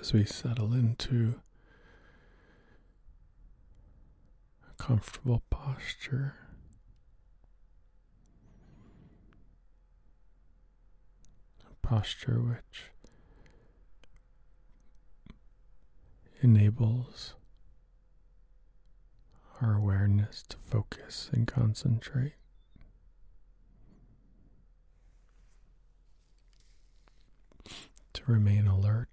as we settle into a comfortable posture. A posture which enables our awareness to focus and concentrate. To remain alert,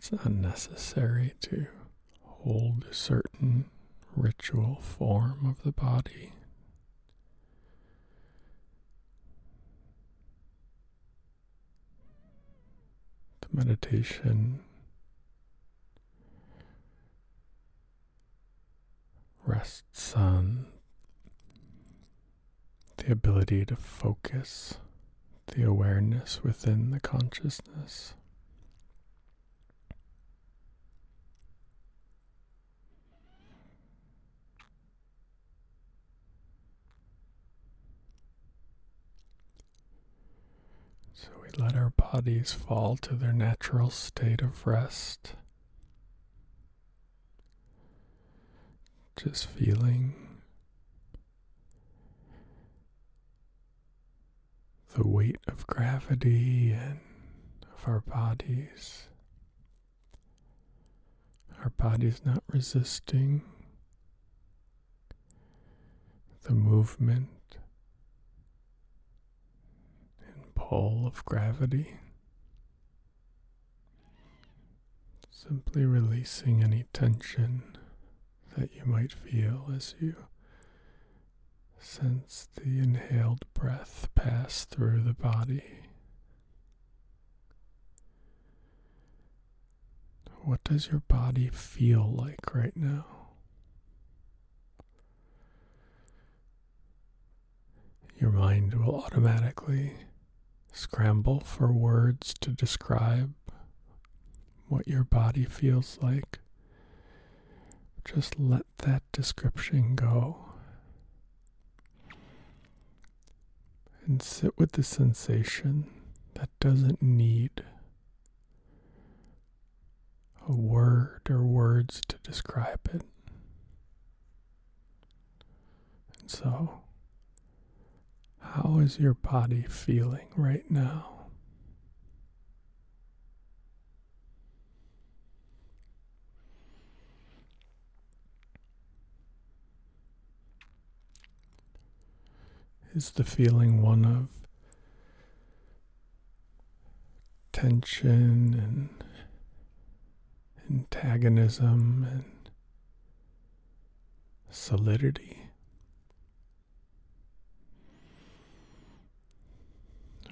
it's unnecessary to hold a certain ritual form of the body. The meditation rests on the ability to focus the awareness within the consciousness. So let our bodies fall to their natural state of rest. Just feeling the weight of gravity and of our bodies. Our bodies not resisting the movement and pull of gravity. Simply releasing any tension that you might feel as you sense the inhaled breath pass through the body. What does your body feel like right now? Your mind will automatically scramble for words to describe what your body feels like. Just let that description go. And sit with the sensation that doesn't need a word or words to describe it. And so, how is your body feeling right now? Is the feeling one of tension and antagonism and solidity?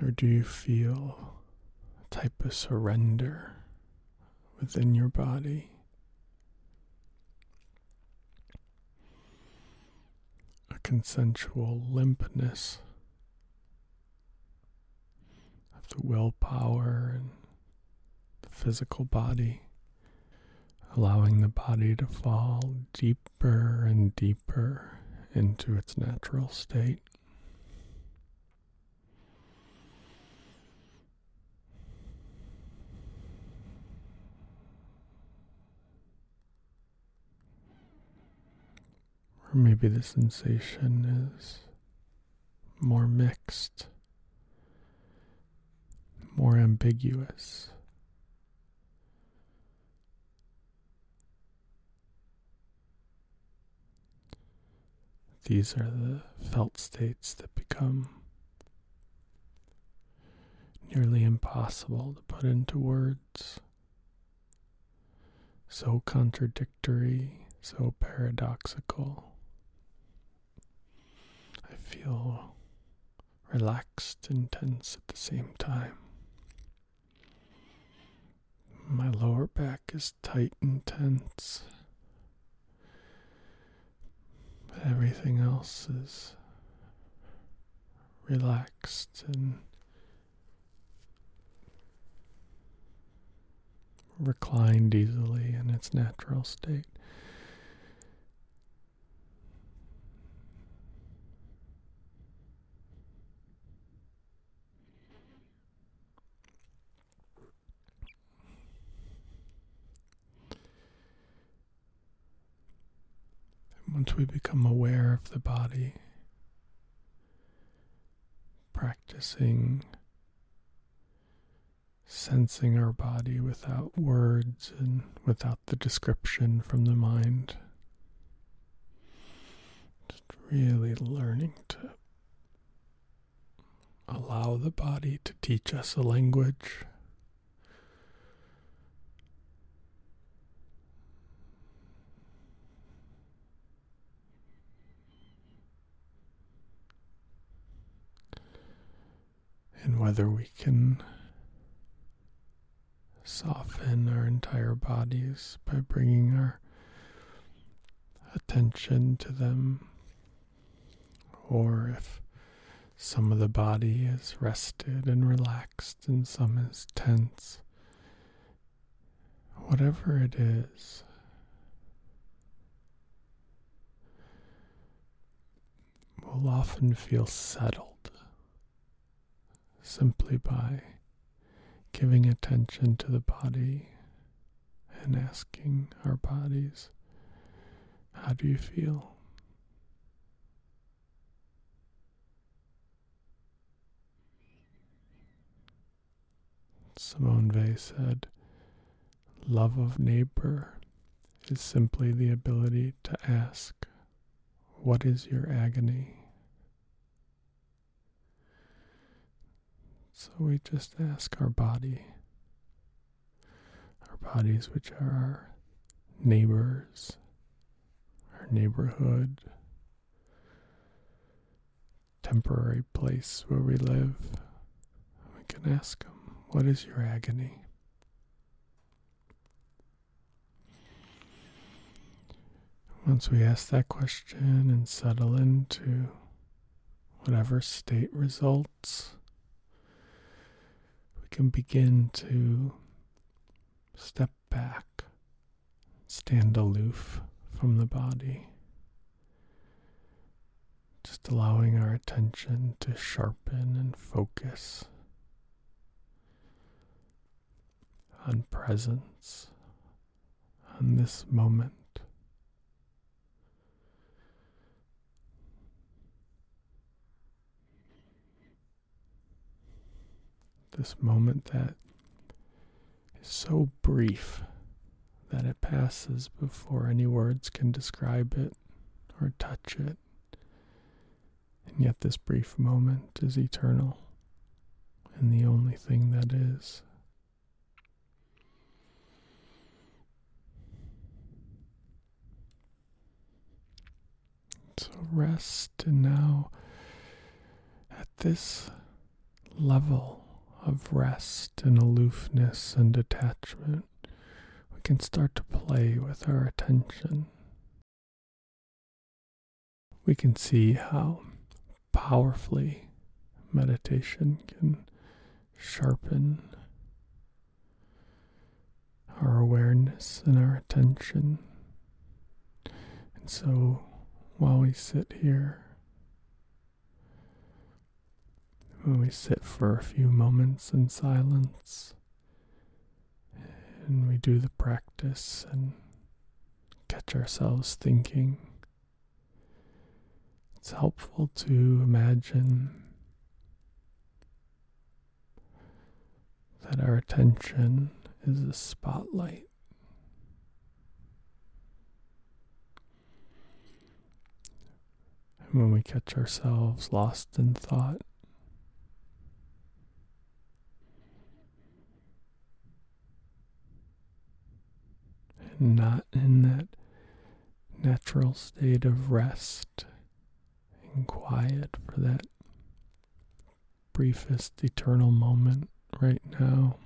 Or do you feel a type of surrender within your body? A consensual limpness of the willpower and the physical body, allowing the body to fall deeper and deeper into its natural state. Or maybe the sensation is more mixed, more ambiguous. These are the felt states that become nearly impossible to put into words. So contradictory, so paradoxical. Feel relaxed and tense at the same time. My lower back is tight and tense. But everything else is relaxed and reclined easily in its natural state. Once we become aware of the body, practicing sensing our body without words and without the description from the mind. Just really learning to allow the body to teach us a language. Whether we can soften our entire bodies by bringing our attention to them, or if some of the body is rested and relaxed and some is tense. Whatever it is, we'll often feel settled simply by giving attention to the body and asking our bodies, How do you feel? Simone Weil said, Love of neighbor is simply the ability to ask, What is your agony? So we just ask our body, our bodies, which are our neighbors, our neighborhood, temporary place where we live, we can ask them. What is your agony? Once we ask that question and settle into whatever state results, we can begin to step back, stand aloof from the body, just allowing our attention to sharpen and focus on presence, on this moment. This moment that is so brief that it passes before any words can describe it or touch it. And yet, this brief moment is eternal and the only thing that is. So rest and now at this level of rest and aloofness and detachment, we can start to play with our attention. We can see how powerfully meditation can sharpen our awareness and our attention. And so while we sit here. When we sit for a few moments in silence and we do the practice and catch ourselves thinking, it's helpful to imagine that our attention is a spotlight And when we catch ourselves lost in thought. Not in that natural state of rest and quiet for that briefest eternal moment right now.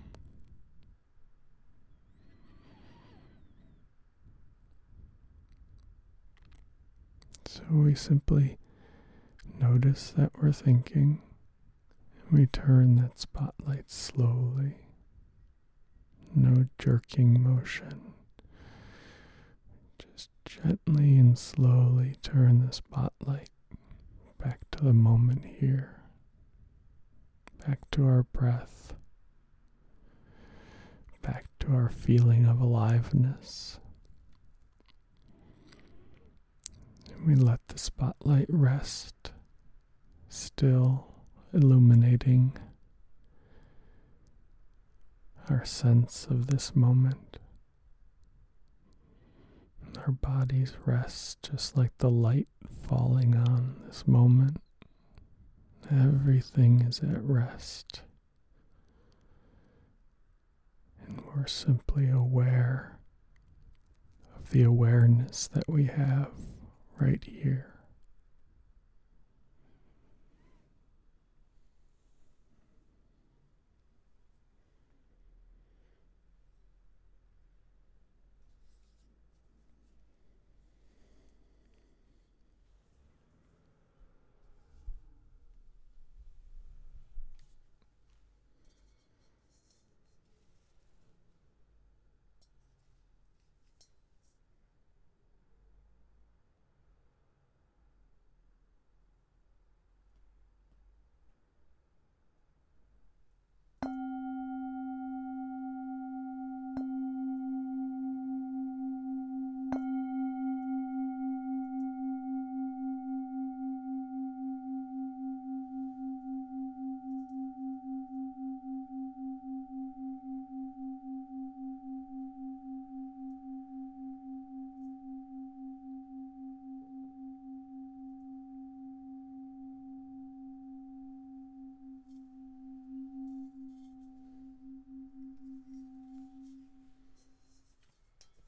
So we simply notice that we're thinking and we turn that spotlight slowly. No jerking motion. Gently and slowly turn the spotlight back to the moment here, back to our breath, back to our feeling of aliveness. We let the spotlight rest, still illuminating our sense of this moment. Our bodies rest just like the light falling on this moment. Everything is at rest. And we're simply aware of the awareness that we have right here.